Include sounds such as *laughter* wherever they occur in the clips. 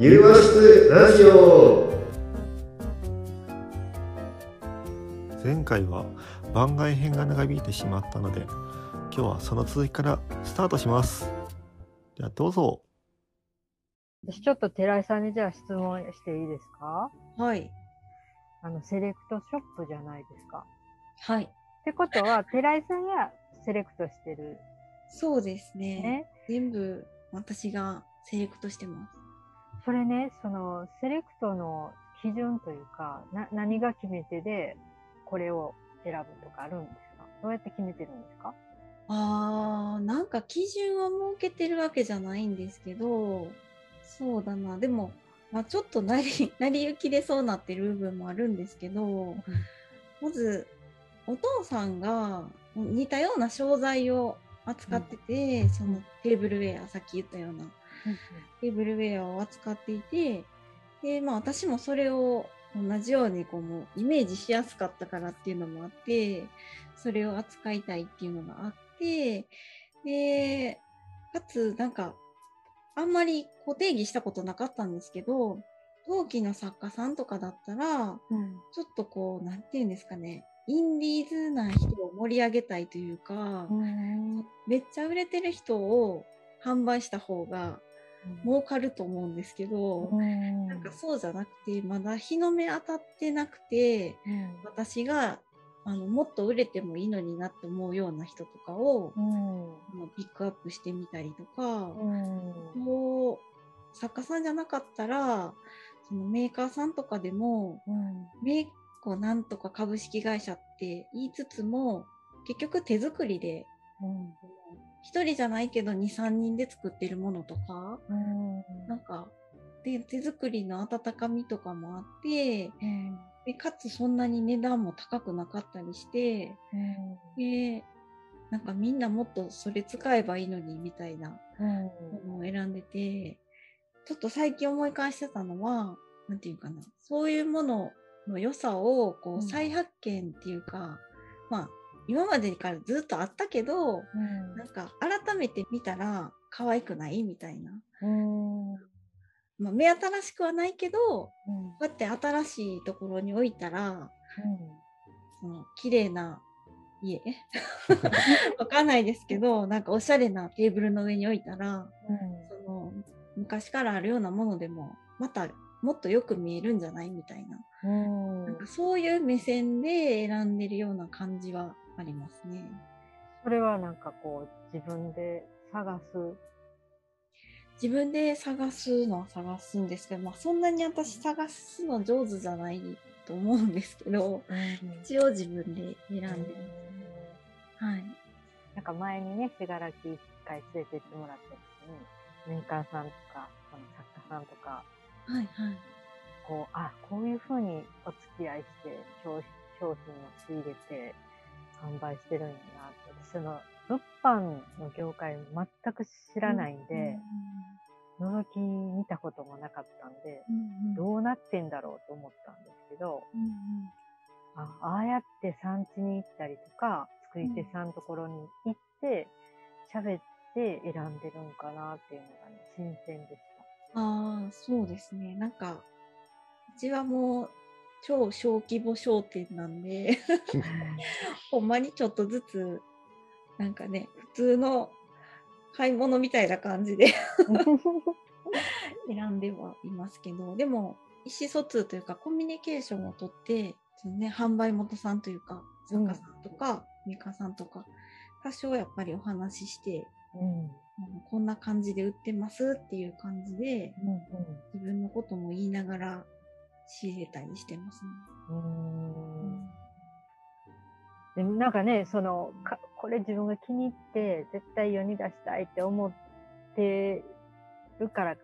ゆるま室ラジオ前回は番外編が長引いてしまったので今日はその続きからスタートしますではどうぞ私ちょっと寺井さんにじゃあ質問していいですか？はい。あの、セレクトショップじゃないですか。はい。ってことは、寺井さんがセレクトしてるそうですね。ね。全部私がセレクトしてます。それね、その、セレクトの基準というか、な、何が決め手で、これを選ぶとかあるんですか？どうやって決めてるんですか？あー、なんか基準を設けてるわけじゃないんですけど、そうだな。でも、まあ、ちょっと成り、*laughs* 成り行きでそうなってる部分もあるんですけど、まず、お父さんが似たような商材を扱ってて、そのテーブルウェア、さっき言ったようなテーブルウェアを扱っていて、で、まあ私もそれを同じようにこうもうイメージしやすかったからっていうのもあって、それを扱いたいっていうのがあって、で、かつなんか、あんまりこう定義したことなかったんですけど、陶器の作家さんとかだったら、うん。ちょっとこう、なんていうんですかね、インディーズな人を盛り上げたいというか、うん。めっちゃ売れてる人を販売した方が儲かると思うんですけど、うん。なんかそうじゃなくて、まだ日の目当たってなくて、うん。私があのもっと売れてもいいのになって思うような人とかを、うん。ピックアップしてみたりとか、うん。こう作家さんじゃなかったら、そのメーカーさんとかでも、うん。メーカーなんとか株式会社って言いつつも、結局手作りで、うん。一人じゃないけど2、3人で作ってるものとか、うん。なんか、で手作りの温かみとかもあって、うん。でかつそんなに値段も高くなかったりして、で、なんかみんなもっとそれ使えばいいのにみたいなうん。ものを選んでて、ちょっと最近思い返してたのは、なんていうかな、そういうものの良さをこうんう再発見っていうか、まあ、今までからずっとあったけど、うん。なんか改めて見たら可愛くないみたいな。うん。まあ、目新しくはないけど、こうん。うやって新しいところに置いたら、うん。その綺麗な家 *laughs* わかんないですけど、なんかおしゃれなテーブルの上に置いたら、その昔からあるようなものでも、またもっとよく見えるんじゃないみたいな。うん。なんかそういう目線で選んでるような感じはありますね。それはなんかこう、自分で探す？自分で探すのは探すんですけど、まあそんなに私探すの上手じゃないと思うんですけど、一応自分で選んでます。はい。なんか前にね、しがらき一回連れてってもらった時に、メーカーさんとか、その作家さんとか、はいはい。こう、あ、こういうふうにお付き合いして、商商品を仕入れて、販売してるんやなって、私その、物販の業界全く知らないんで、覗き見たこともなかったんで、うんうん、どうなってんだろうと思ったんですけど、うんうん。あああやって産地に行ったりとか、作り手さんのところに行って、喋って選んでるんかなっていうのがね、新鮮でしああ、そうですね。なんか、うちはもう超小規模商店なんで、ほんまにちょっとずつ、なんかね、普通の買い物みたいな感じでた。*laughs* 選んではいますけど、でも、意思疎通というか、コミュニケーションをとって、そのね、販売元さんというか、作家さんとか、メーカーさんとか、多少やっぱりお話しして、うん。こんな感じで売ってますっていう感じで、うん自分のことも言いながら仕入れたりしてますね。うん。でもなんかね、その、かこれ自分が気に入って、絶対世に出したいって思ってるから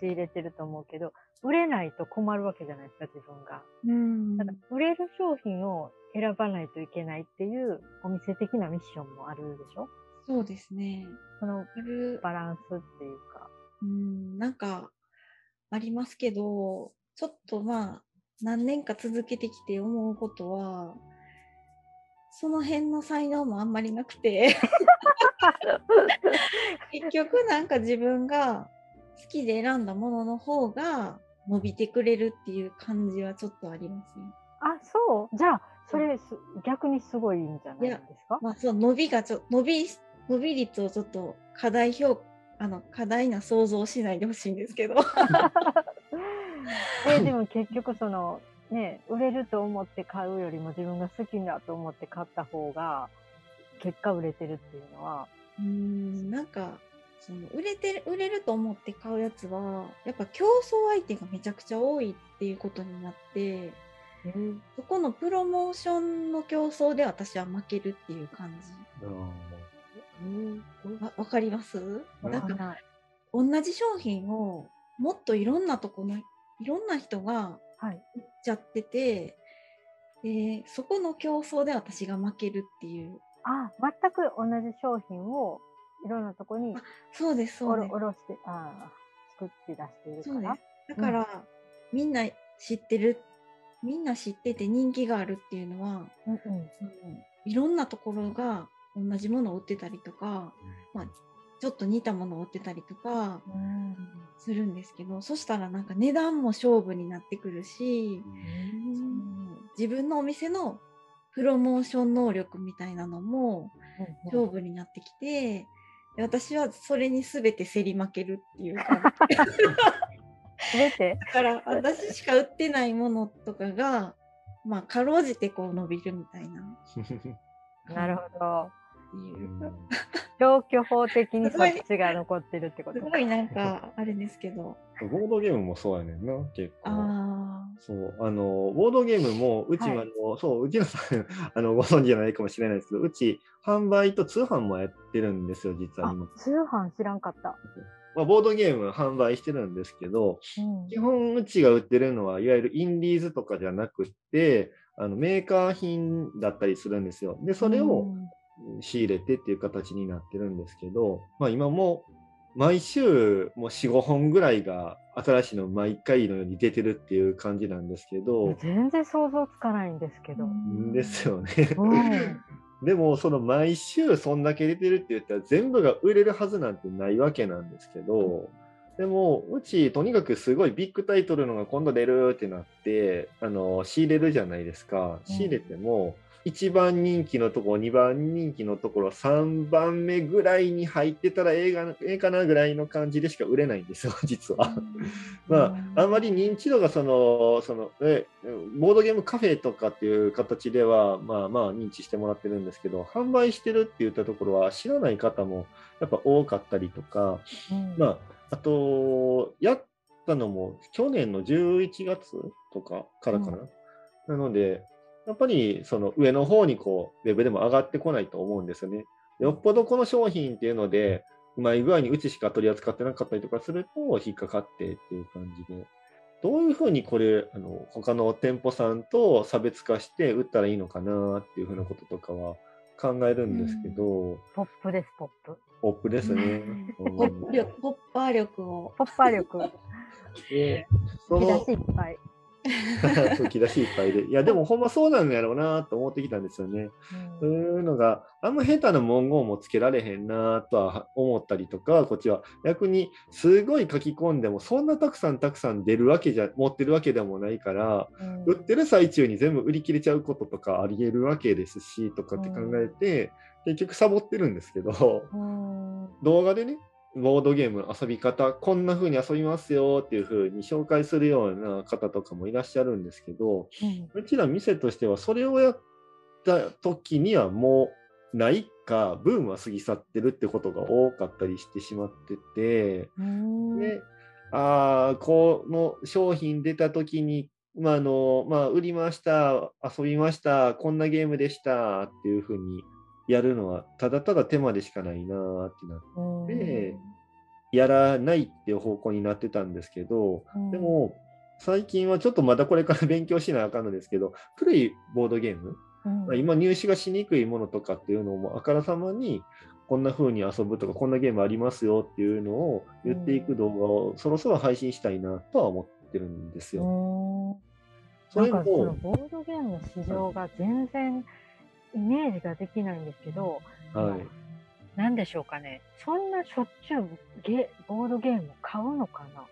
仕入れてると思うけど、売れないと困るわけじゃないですか、自分が。うんただ、売れる商品を選ばないといけないっていうお店的なミッションもあるでしょ？そうですね。そのバランスっていうか。うん、なんか、ありますけど、ちょっとまあ、何年か続けてきて思うことは、その辺の才能もあんまりなくて、*laughs* 結局なんか自分が好きで選んだものの方が伸びてくれるっていう感じはちょっとありますね。あ、そう。じゃあ、それす、逆にすごいんじゃないですか？まあ、そう伸びがちょ伸び伸び率をちょっと課題評あの課題な想像をしないでほしいんですけど *laughs* えでも結局そのね売れると思って買うよりも自分が好きだと思って買った方が結果売れてるっていうのは。うーんなんかその売れてる売れると思って買うやつはやっぱ競争相手がめちゃくちゃ多いっていうことになってそこのプロモーションの競争で私は負けるっていう感じ。わわかります？うんなんか同じ商品をもっといろんなとこのいろんな人がはい。売っちゃっててでそこの競争で私が負けるっていう。あ全く同じ商品をいろんなとこにそうですそおうです。ろおろしてあー作って出しているからそうです。だから、みんな知ってるみんな知ってて人気があるっていうのはうんうん。いろんなところが同じものを売ってたりとか、まあ、ちょっと似たものを売ってたりとかうん。するんですけどそしたらなんか値段も勝負になってくるし、その自分のお店のプロモーション能力みたいなのも勝負になってきてで私はそれに全て競り負けるっていうか。すべて？だから私しか売ってないものとかがまあかろうじてこう伸びるみたいな。*laughs* なるほど。っていう消去法的にそっちが残ってるってことすごいなんかあれですけど。ボードゲームもそうやねんな、結構。あそう、あの、ボードゲームも、うちはい。はあの、そう、うちのさん、*laughs* あの、ご存知じゃないかもしれないですけど、うち、販売と通販もやってるんですよ、実は。通販知らんかった、まあ、ボードゲーム販売してるんですけど、うん。基本うちが売ってるのは、いわゆるインディーズとかじゃなくって、あのメーカー品だったりするんですよ。で、それを仕入れてっていう形になってるんですけど、まあ今も毎週もう4、5本ぐらいが新しいの毎回のように出てるっていう感じなんですけうんど、全然想像つかないんですけど、んですよね。うん。*laughs* でもその毎週そんだけ出てるって言ったら全部が売れるはずなんてないわけなんですけど、でもうちとにかくすごいビッグタイトルのが今度出るってなってあの仕入れるじゃないですか。仕入れても1番人気のところ2番人気のところ3番目ぐらいに入ってたらええがええかなぐらいの感じでしか売れないんですよ *laughs* 実は。まあ、あんまり認知度がその、その、え、ボードゲームカフェとかっていう形では、まあまあ認知してもらってるんですけど、販売してるって言ったところは知らない方もやっぱ多かったりとか、うんまあ、あと、やったのも去年の11月とかからかな。なので、やっぱりその上の方にこう、ウェブでも上がってこないと思うんですよね。よっぽどこの商品っていうので、うまい具合にうちしか取り扱ってなかったりとかすると、引っかかってっていう感じで。どういうふうにこれ、あの他の店舗さんと差別化して売ったらいいのかなっていうふうなこととかは考えるんですけど、ポップですポップ。ポップですね。*laughs* うん。ポップ力ポッパー力を。ポッパー力。*laughs* でそ引き出のしいっぱい、*laughs* 吹き出しいっぱいで。いや、でもほんまそうなんやろうなと思ってきたんですよね。そういうのがあんま下手な文言もつけられへんなとは思ったりとか、こっちは逆にすごい書き込んでもそんなたくさんたくさん出るわけじゃ、持ってるわけでもないから、うん。売ってる最中に全部売り切れちゃうこととかあり得るわけですし、とかって考えて、結局サボってるんですけど、うん。動画でね、ボードゲームの遊び方、こんな風に遊びますよっていう風に紹介するような方とかもいらっしゃるんですけど、うん。うちら店としてはそれをやった時にはもうないか、ブームは過ぎ去ってるってことが多かったりしてしまってて、うん。で、ああ、この商品出た時に、まああのまあ、売りました、遊びました、こんなゲームでしたっていう風にやるのは、ただただ手間でしかないなーってなってやらないっていう方向になってたんですけど、うん。でも最近はちょっとまだこれから勉強しなあかんのですけど、古いボードゲーム、うん。今入手がしにくいものとかっていうのもあからさまにこんな風に遊ぶとかこんなゲームありますよっていうのを言っていく動画をそろそろ配信したいなとは思ってるんですよ。うん。それなんかそのも、ボードゲームの市場が全然イメージができないんですけど、はい。なんでしょうかね、そんなしょっちゅうゲボードゲームを買うのかな？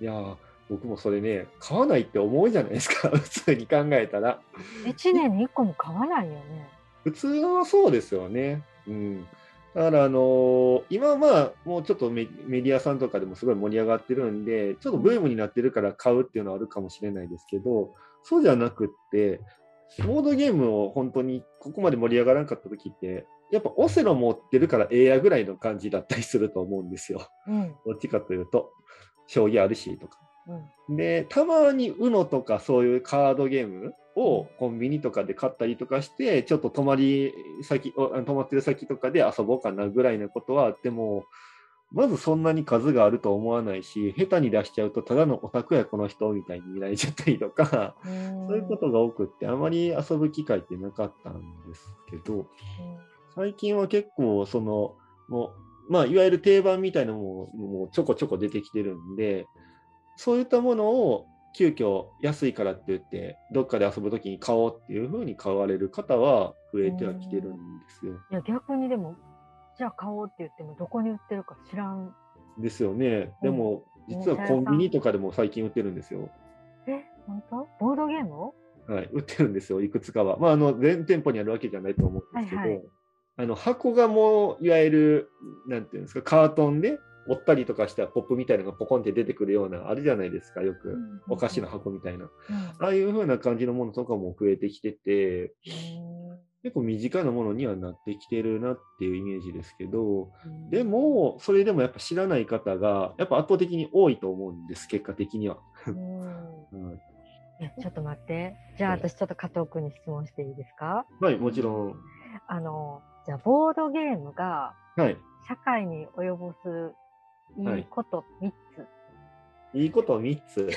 いやー僕もそれね買わないって思うじゃないですか。*laughs* 普通に考えたら。1年に1個も買わないよね。普通はそうですよね。うん。だからあのー今まあもうちょっとメメディアさんとかでもすごい盛り上がってるんでちょっとブームになってるから買うっていうのはあるかもしれないですけどそうじゃなくってボードゲームを本当にここまで盛り上がらなかった時ってやっぱオセロ持ってるからええやぐらいの感じだったりすると思うんですよ。うん。どっちかというと将棋あるしとか。うん。でたまに UNO とかそういうカードゲームをコンビニとかで買ったりとかしてちょっと泊まり先泊まってる先とかで遊ぼうかなぐらいのことはあってもまずそんなに数があると思わないし下手に出しちゃうとただのオタクやこの人みたいに見られちゃったりとかうん。そういうことが多くってあまり遊ぶ機会ってなかったんですけど最近は結構そのもうまあいわゆる定番みたいなのももうちょこちょこ出てきてるんでそういったものを急遽安いからって言ってどっかで遊ぶときに買おうっていうふうに買われる方は増えてはきてるんですよ。いや逆にでもじゃあ買おうって言ってもどこに売ってるか知らん。ですよね。でも実はコンビニとかでも最近売ってるんですよ。え本当？ボードゲームを？はい、売ってるんですよ、いくつかは。まあ、あの全店舗にあるわけじゃないと思うんですけど、はいはいあの箱がもう、いわゆる、なんていうんですか、カートンで折ったりとかしたポップみたいなのがポコンって出てくるような、あるじゃないですか、よく。お菓子の箱みたいな。うんああいう風な感じのものとかも増えてきてて、結構身近なものにはなってきてるなっていうイメージですけど、うんでも、それでもやっぱ知らない方が、やっぱ圧倒的に多いと思うんです、結果的には。うんうんえちょっと待って。じゃあはい私ちょっと加藤君に質問していいですか？はい、もちろん。あの、じゃあボードゲームがはい。社会に及ぼすいいこと3つ。いいこと3つ。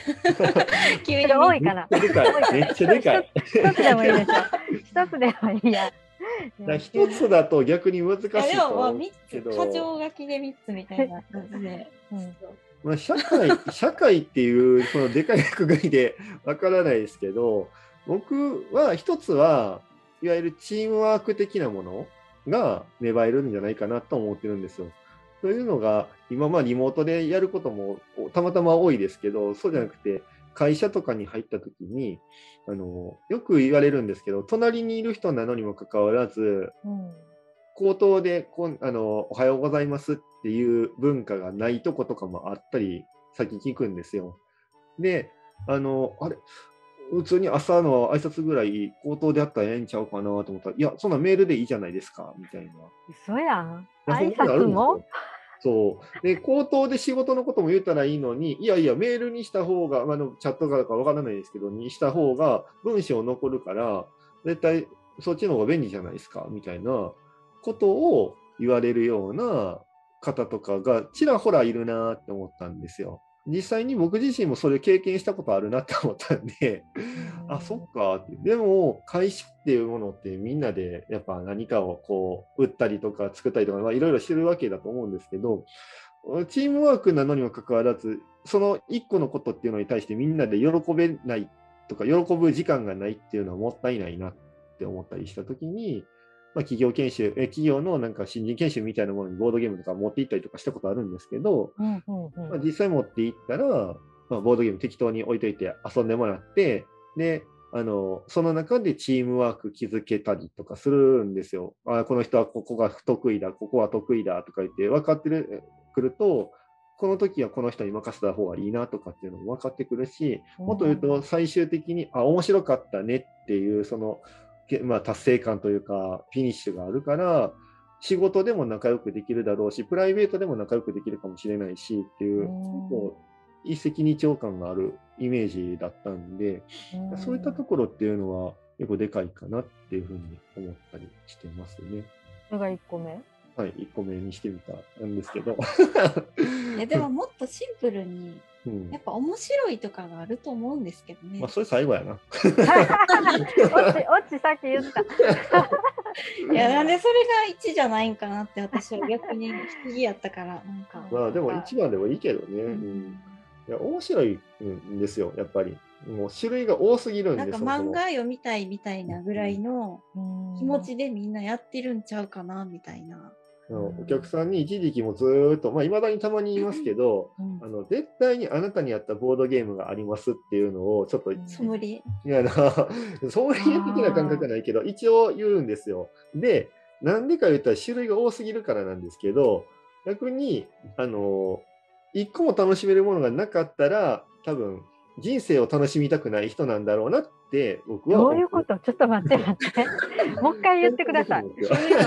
*laughs* 急に多いかなめっちゃでかい。めっちゃでかい。一つでもいいですよ。一つでもいいや。一つだと逆に難しいいやでともまあ思う3けど、つ箇条書きで3つみたいな感じで。うんまあ、社会社会っていうそのでかいくぐりでわからないですけど僕は一つはいわゆるチームワーク的なものが芽生えるんじゃないかなと思ってるんですよ。というのが今まあリモートでやることもたまたま多いですけどそうじゃなくて会社とかに入った時にあのよく言われるんですけど隣にいる人なのにもかかわらずうん口頭でこあの「おはようございます」っていう文化がないとことかもあったり先聞くんですよ。であのあれ普通に朝の挨拶ぐらい口頭であったらええんちゃうかなと思ったら「いやそんなメールでいいじゃないですか」みたいな。嘘やん。挨拶も？そう。で、口頭で仕事のことも言ったらいいのに、いやいや、メールにした方が、あのチャットかかわからないですけど、にした方が文章残るから、絶対そっちの方が便利じゃないですか、みたいなことを言われるような方とかがちらほらいるなって思ったんですよ。実際に僕自身もそれ経験したことあるなって思ったんで、あ、そっかって。でも、会社っていうものってみんなでやっぱ何かをこう、売ったりとか作ったりとか、まあいろいろしてるわけだと思うんですけど、チームワークなのにもかかわらず、その一個のことっていうのに対してみんなで喜べないとか、喜ぶ時間がないっていうのはもったいないなって思ったりしたときに、まあ、企業研修、え企業のなんか新人研修みたいなものにボードゲームとか持って行ったりとかしたことあるんですけど、うんうんうんまあ、実際持っていったら、まあ、ボードゲーム適当に置いといて遊んでもらって、で、あの、その中でチームワーク築けたりとかするんですよ。あこの人はここが不得意だ、ここは得意だとか言って分かってるくると、この時はこの人に任せた方がいいなとかっていうのも分かってくるし、もっと言うと最終的に、あ、面白かったねっていう、その、けまあ、達成感というか、フィニッシュがあるから、仕事でも仲良くできるだろうし、プライベートでも仲良くできるかもしれないしっていう、うんこう一石二鳥感があるイメージだったんで、うんそういったところっていうのは結構でかいかなっていうふうに思ったりしてますね。それが1個目？はい、1個目にしてみたんですけど。*laughs* えでももっとシンプルにうんやっぱ面白いとかがあると思うんですけどね。まあ、それ最後やな。*laughs* オチ、オチさっき言った。*laughs* いやなんでそれが1じゃないんかなって私は逆に不思議やったからなんか。まあ、でも一番でもいいけどね。ううんんいや面白いんですよ、やっぱり。もう種類が多すぎるんでなんか漫画読みたいみたいなぐらいの気持ちでみんなやってるんちゃうかなみたいな。あのお客さんに一時期もずーっと、まあ、未だにたまに言いますけど、うんあの絶対にあなたに合ったボードゲームがありますっていうのをちょっと、うんソムリエ。いやな、*laughs* そういう的な感覚じゃないけど、一応言うんですよ。で、なんでか言ったら種類が多すぎるからなんですけど、逆に、あの、一個も楽しめるものがなかったら、多分、人生を楽しみたくない人なんだろうなって、僕はど思ういうこと？ちょっと待って待って。*laughs* もう一回言ってください。もう一そういう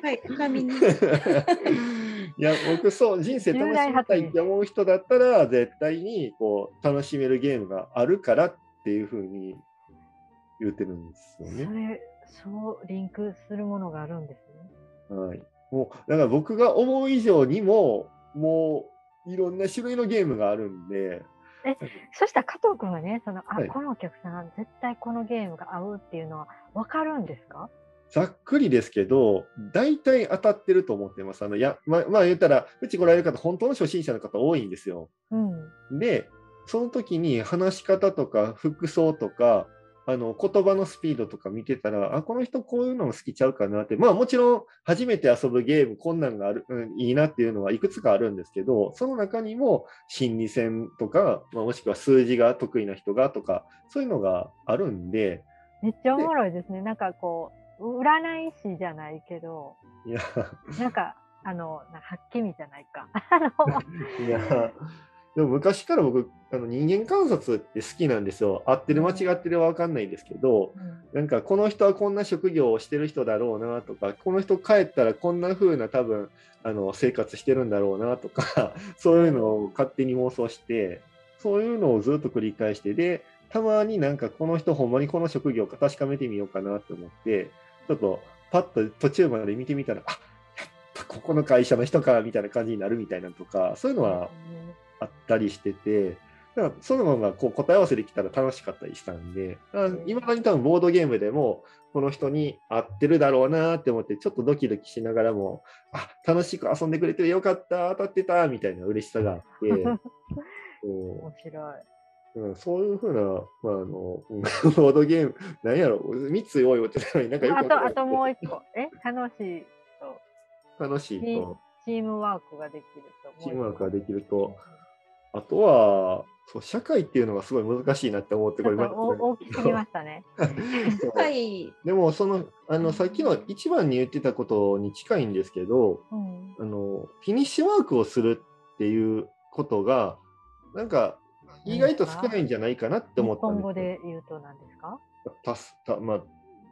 回言って。*laughs* いや、僕、そう、人生楽しみたいって思う人だったら、絶対に、こう、楽しめるゲームがあるからっていうふうに言ってるんですよねそ。れ、そう、リンクするものがあるんですね。はい。もう、だから僕が思う以上にも、もう、いろんな種類のゲームがあるんで、そしたら加藤君はね、その、あ、はいこのお客さん、絶対このゲームが合うっていうのは分かるんですか？ざっくりですけど、大体当たってると思ってます。あの、や、ま、まあ言ったら、うち来られる方、本当の初心者の方多いんですよ。うん。で、その時に話し方とか服装とか、あの言葉のスピードとか見てたら、あ、この人こういうのも好きちゃうかなって、まあもちろん初めて遊ぶゲーム、こんなんがある、うん、いいなっていうのはいくつかあるんですけど、その中にも心理戦とか、まあ、もしくは数字が得意な人がとか、そういうのがあるんで、めっちゃおもろいですね。なんかこう、占い師じゃないけど、いや、なんか、あの、なはっきみじゃないか。あの、いや、でも昔から僕、あの人間観察って好きなんですよ。合ってる間違ってるは分かんないんですけど、なんかこの人はこんな職業をしてる人だろうなとか、この人帰ったらこんな風な多分あの生活してるんだろうなとか、*laughs* そういうのを勝手に妄想して、そういうのをずっと繰り返して、で、たまになんかこの人ほんまにこの職業か確かめてみようかなと思って、ちょっとパッと途中まで見てみたら、あやっぱここの会社の人かみたいな感じになるみたいなとか、そういうのはあったりしてて、だからそのままこう答え合わせできたら楽しかったりしたんで、いまだに多分ボードゲームでも、この人に合ってるだろうなって思って、ちょっとドキドキしながらも、あ楽しく遊んでくれてよかった、当たってたみたいな嬉しさがあって、*laughs* こ面白い。ううん、そういうふうな、まあ、あの、う *laughs* んボードゲーム、なんやろ、3つ用意ってたのになんかよくあと、あともう一個。え？楽しいと、楽しいチと、チームワークができると。チームワークができると、あとは、そう社会っていうのがすごい難しいなって思って、ちょっとまお大きすぎましたね。*laughs* そうはい。でも、その、あの、さっきの一番に言ってたことに近いんですけど、うん。あの、フィニッシュワークをするっていうことが、なんか、意外と少ないんじゃないかなって日思ったん本語ですよで言うと何ですか？たすたまあ、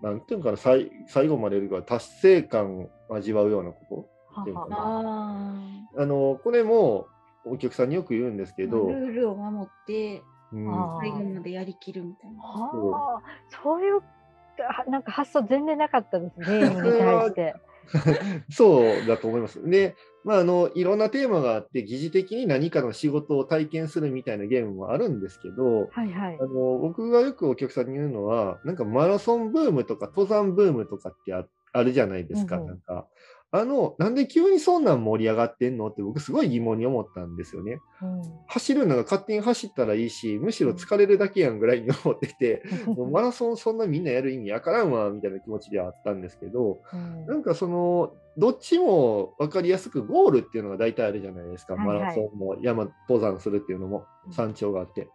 なんていうのかな、最最後まで言うか達成感を味わうようなこははっていうかはあと。あの、これもお客さんによく言うんですけあ。ど、ルールを守って、うん最後までやりきるみたいな。はあ、そういう、はなんか発想全然なかったです、ゲームに対して。*laughs* そうだと思います。で、まあ、あの、いろんなテーマがあって、疑似的に何かの仕事を体験するみたいなゲームもあるんですけど、はいはいあ。の僕がよくお客さんに言うのは、なんかマラソンブームとか登山ブームとかってああるじゃないですか、うんうんなんか。あの、なんで急にそんなん盛り上がってんのって僕すごい疑問に思ったんですよね。うん走るのが勝手に走ったらいいし、むしろ疲れるだけやんぐらいに思ってて、もうマラソンそんなみんなやる意味わからんわ、みたいな気持ちではあったんですけど、うんなんかその、どっちも分かりやすくゴールっていうのが大体あるじゃないですか。はいはいマラソンも山登山するっていうのも山頂があって。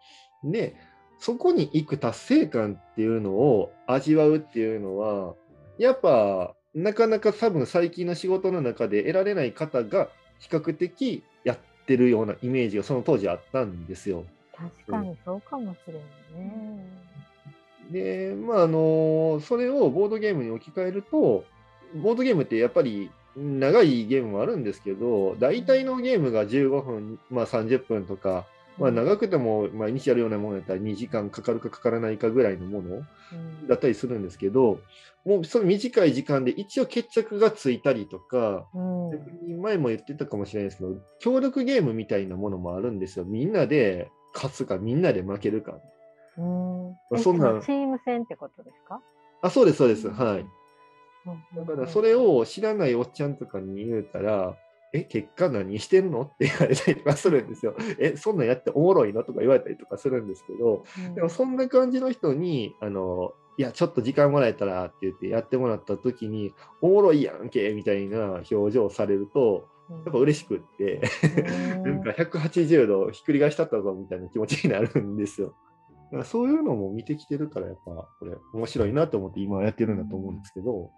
で、そこに行く達成感っていうのを味わうっていうのは、やっぱなかなか多分最近の仕事の中で得られない方が比較的やってるようなイメージがその当時あったんですよ。確かにそうかもしれんね。で、まあ、あの、それをボードゲームに置き換えると、ボードゲームってやっぱり長いゲームもあるんですけど、大体のゲームが15分、まあ30分とか、まあ長くても毎日やるようなものだったら2時間かかるかかからないかぐらいのものうんだったりするんですけど、もうその短い時間で一応決着がついたりとか、うん前も言ってたかもしれないですけど、協力ゲームみたいなものもあるんですよ。みんなで勝つか、みんなで負けるか。うんえそんなんチーム戦ってことですか？あ、そうです、そうです。はい。だだからそれを知らないおっちゃんとかに言うたら、え、結果何してんの？*laughs* って言われたりとかするんですよ。え、そんなんやっておもろいの？とか言われたりとかするんですけど、でもそんな感じの人に、あの、いや、ちょっと時間もらえたらって言ってやってもらった時に、おもろいやんけみたいな表情をされると、やっぱ嬉しくって、*laughs* なんか180度ひっくり返しちゃったぞみたいな気持ちになるんですよ。そういうのも見てきてるから、やっぱこれ面白いなと思って今やってるんだと思うんですけど、も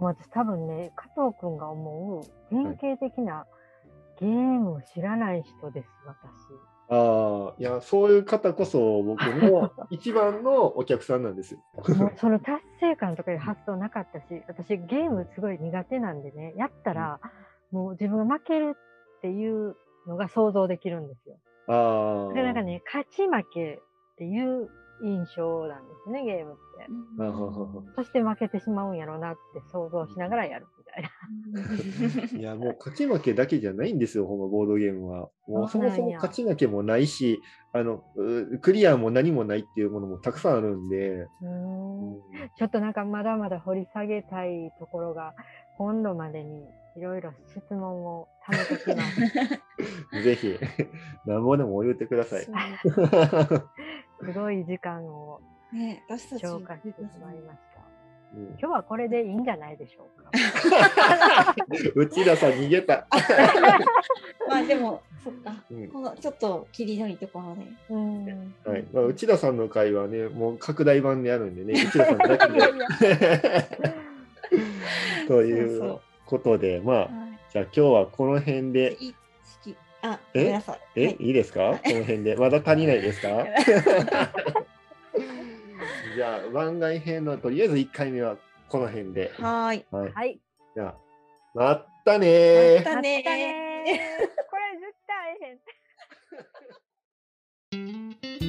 う私多分ね、加藤くんが思う典型的なゲームを知らない人です、ああ、いや、そういう方こそ僕の *laughs* 一番のお客さんなんですよ。私。もうその達成感とかいう発想なかったし、私ゲームすごい苦手なんでね、やったらもう自分が負けるっていうのが想像できるんですよ。ああ。で、なんかね、勝ち負けっていう印象なんですね、ゲームって。そして負けてしまうんやろうなって想像しながらやるみたいな。いや、もう勝ち負けだけじゃないんですよ、ほんま、ボードゲームは。もうそもそも勝ち負けもないし、あの、うクリアも何もないっていうものもたくさんあるんで、ん。ちょっとなんかまだまだ掘り下げたいところが、今度までにいろいろ質問を貯めときます。*laughs* ぜひ、なんぼでも言ってください。そう *laughs* すごい時間を消化してしまいました。うん今日はこれでいいんじゃないでしょうか。*laughs* 内田さん逃げた。まあでも、そっか。うんこのちょっと霧のいいところで。うん。はいまあ、内田さんの会はね、もう拡大版でやるんでね、内田さんだけで。といそううことで、まあ、はいじゃあ今日はこの辺で、あ、え？ごめんなさい。え、はいい、いですか？*laughs* この辺で。まだ足りないですか？*laughs* じゃあ、番外編のとりあえず1回目はこの辺で。はーい。はい。はい。じゃあ、まったねーまたねーまたねーこれ絶対大変。